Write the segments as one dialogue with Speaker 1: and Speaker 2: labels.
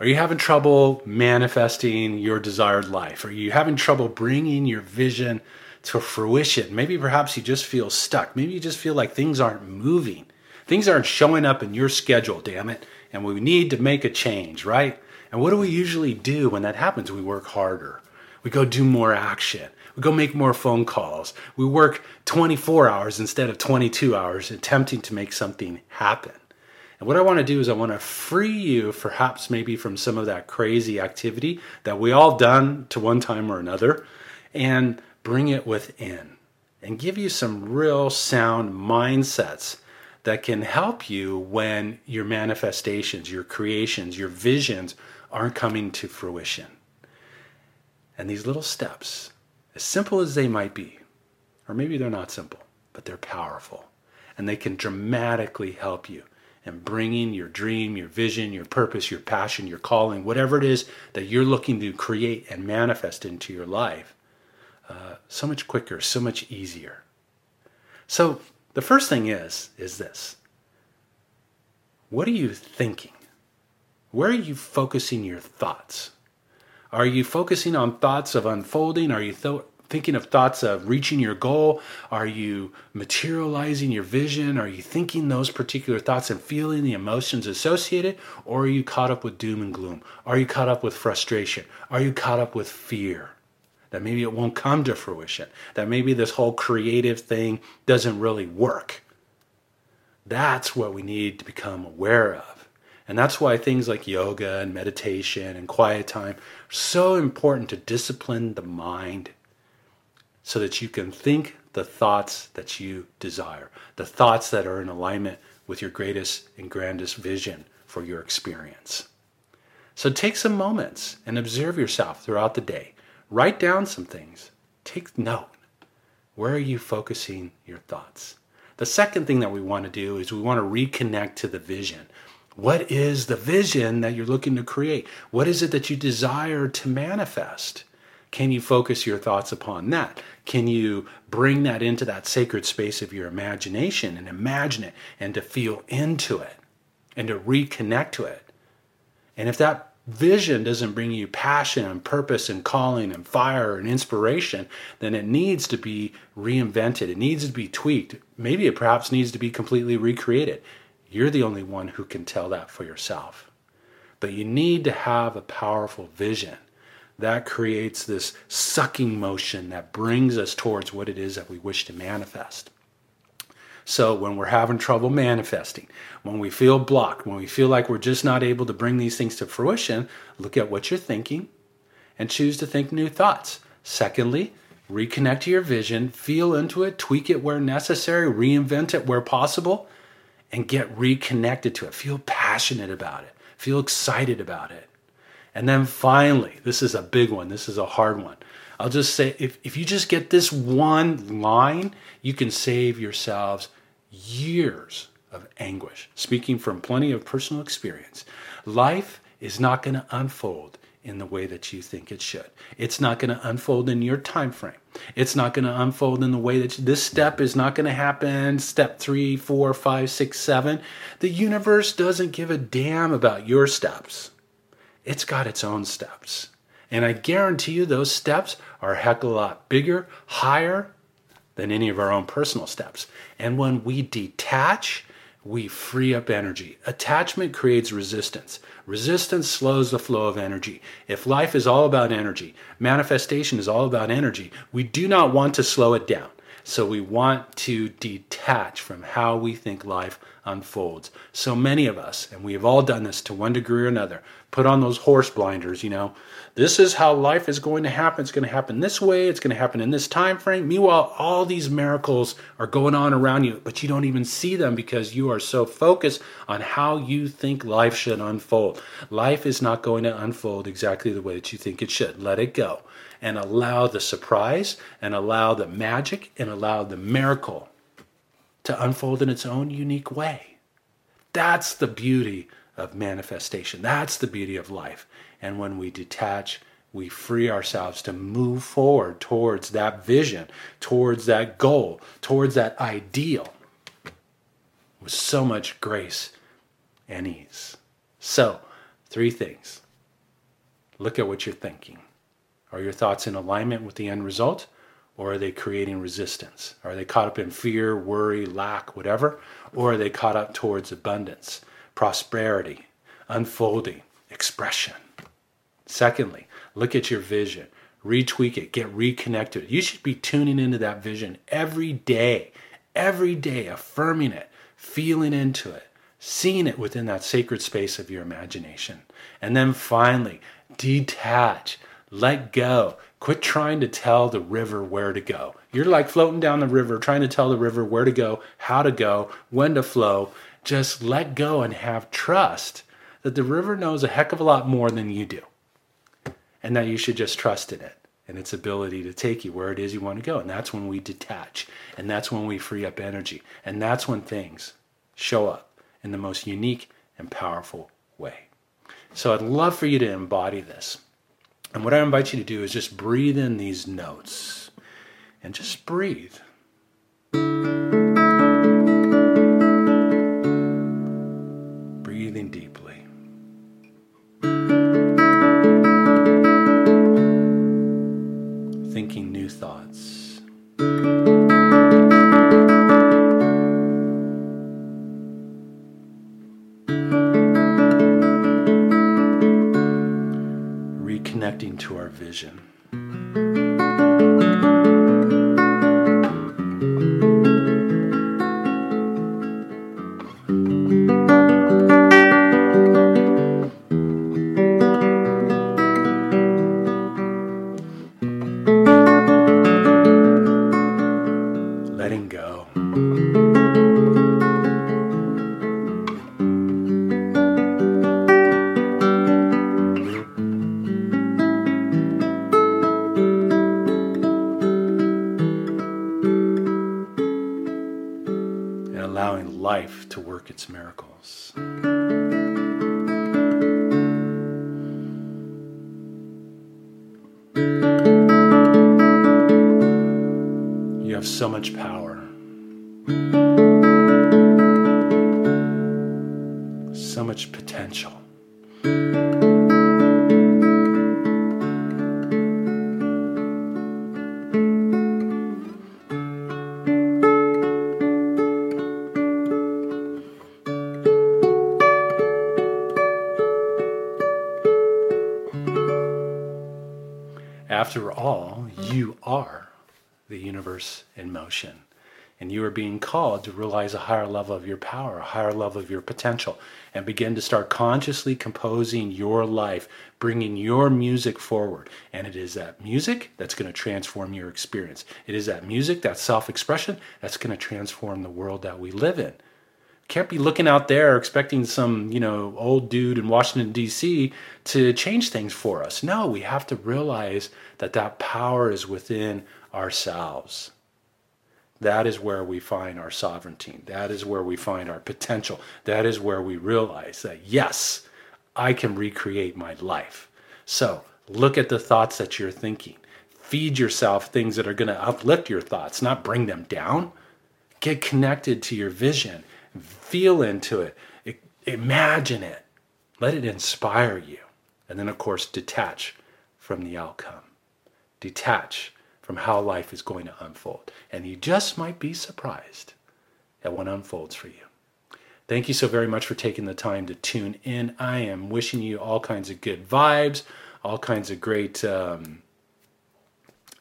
Speaker 1: Are you having trouble manifesting your desired life? Are you having trouble bringing your vision to fruition? Maybe perhaps you just feel stuck. Maybe you just feel like things aren't moving. Things aren't showing up in your schedule, damn it. And we need to make a change, right? And what do we usually do when that happens? We work harder. We go do more action. We go make more phone calls. We work 24 hours instead of 22 hours attempting to make something happen. And what I want to do is I want to free you perhaps maybe from some of that crazy activity that we all done to one time or another and bring it within and give you some real sound mindsets that can help you when your manifestations, your creations, your visions aren't coming to fruition. And these little steps, as simple as they might be, or maybe they're not simple, but they're powerful. And they can dramatically help you in bringing your dream, your vision, your purpose, your passion, your calling, whatever it is that you're looking to create and manifest into your life, uh, so much quicker, so much easier. So the first thing is, is this. What are you thinking? Where are you focusing your thoughts? Are you focusing on thoughts of unfolding? Are you th- thinking of thoughts of reaching your goal? Are you materializing your vision? Are you thinking those particular thoughts and feeling the emotions associated? Or are you caught up with doom and gloom? Are you caught up with frustration? Are you caught up with fear? That maybe it won't come to fruition. That maybe this whole creative thing doesn't really work. That's what we need to become aware of. And that's why things like yoga and meditation and quiet time are so important to discipline the mind so that you can think the thoughts that you desire, the thoughts that are in alignment with your greatest and grandest vision for your experience. So take some moments and observe yourself throughout the day. Write down some things. Take note. Where are you focusing your thoughts? The second thing that we want to do is we want to reconnect to the vision. What is the vision that you're looking to create? What is it that you desire to manifest? Can you focus your thoughts upon that? Can you bring that into that sacred space of your imagination and imagine it and to feel into it and to reconnect to it? And if that vision doesn't bring you passion and purpose and calling and fire and inspiration, then it needs to be reinvented. It needs to be tweaked. Maybe it perhaps needs to be completely recreated. You're the only one who can tell that for yourself. But you need to have a powerful vision that creates this sucking motion that brings us towards what it is that we wish to manifest. So, when we're having trouble manifesting, when we feel blocked, when we feel like we're just not able to bring these things to fruition, look at what you're thinking and choose to think new thoughts. Secondly, reconnect to your vision, feel into it, tweak it where necessary, reinvent it where possible, and get reconnected to it. Feel passionate about it, feel excited about it. And then finally, this is a big one, this is a hard one. I'll just say if, if you just get this one line, you can save yourselves years of anguish. Speaking from plenty of personal experience, life is not going to unfold in the way that you think it should. It's not going to unfold in your time frame. It's not going to unfold in the way that you, this step is not going to happen. Step three, four, five, six, seven. The universe doesn't give a damn about your steps. It's got its own steps. And I guarantee you those steps are a heck of a lot bigger, higher than any of our own personal steps. And when we detach, we free up energy. Attachment creates resistance. Resistance slows the flow of energy. If life is all about energy, manifestation is all about energy, we do not want to slow it down. So we want to detach from how we think life unfolds. So many of us, and we have all done this to one degree or another, put on those horse blinders, you know. This is how life is going to happen. It's going to happen this way. It's going to happen in this time frame. Meanwhile, all these miracles are going on around you, but you don't even see them because you are so focused on how you think life should unfold. Life is not going to unfold exactly the way that you think it should. Let it go and allow the surprise and allow the magic and allow the miracle to unfold in its own unique way. That's the beauty of manifestation. That's the beauty of life. And when we detach, we free ourselves to move forward towards that vision, towards that goal, towards that ideal with so much grace and ease. So, three things Look at what you're thinking. Are your thoughts in alignment with the end result? Or are they creating resistance? Are they caught up in fear, worry, lack, whatever? Or are they caught up towards abundance, prosperity, unfolding, expression? Secondly, look at your vision, retweak it, get reconnected. You should be tuning into that vision every day, every day, affirming it, feeling into it, seeing it within that sacred space of your imagination. And then finally, detach, let go, Quit trying to tell the river where to go. You're like floating down the river, trying to tell the river where to go, how to go, when to flow. Just let go and have trust that the river knows a heck of a lot more than you do. And that you should just trust in it and its ability to take you where it is you want to go. And that's when we detach. And that's when we free up energy. And that's when things show up in the most unique and powerful way. So I'd love for you to embody this. And what I invite you to do is just breathe in these notes and just breathe. Letting its miracles. You have so much power, so much potential. After all, you are the universe in motion. And you are being called to realize a higher level of your power, a higher level of your potential, and begin to start consciously composing your life, bringing your music forward. And it is that music that's going to transform your experience. It is that music, that self expression, that's going to transform the world that we live in can't be looking out there expecting some, you know, old dude in Washington D.C. to change things for us. No, we have to realize that that power is within ourselves. That is where we find our sovereignty. That is where we find our potential. That is where we realize that yes, I can recreate my life. So, look at the thoughts that you're thinking. Feed yourself things that are going to uplift your thoughts, not bring them down. Get connected to your vision Feel into it. Imagine it. Let it inspire you. And then, of course, detach from the outcome. Detach from how life is going to unfold. And you just might be surprised at what unfolds for you. Thank you so very much for taking the time to tune in. I am wishing you all kinds of good vibes, all kinds of great um,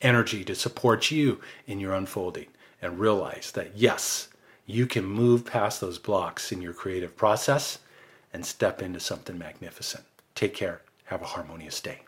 Speaker 1: energy to support you in your unfolding. And realize that, yes, you can move past those blocks in your creative process and step into something magnificent. Take care. Have a harmonious day.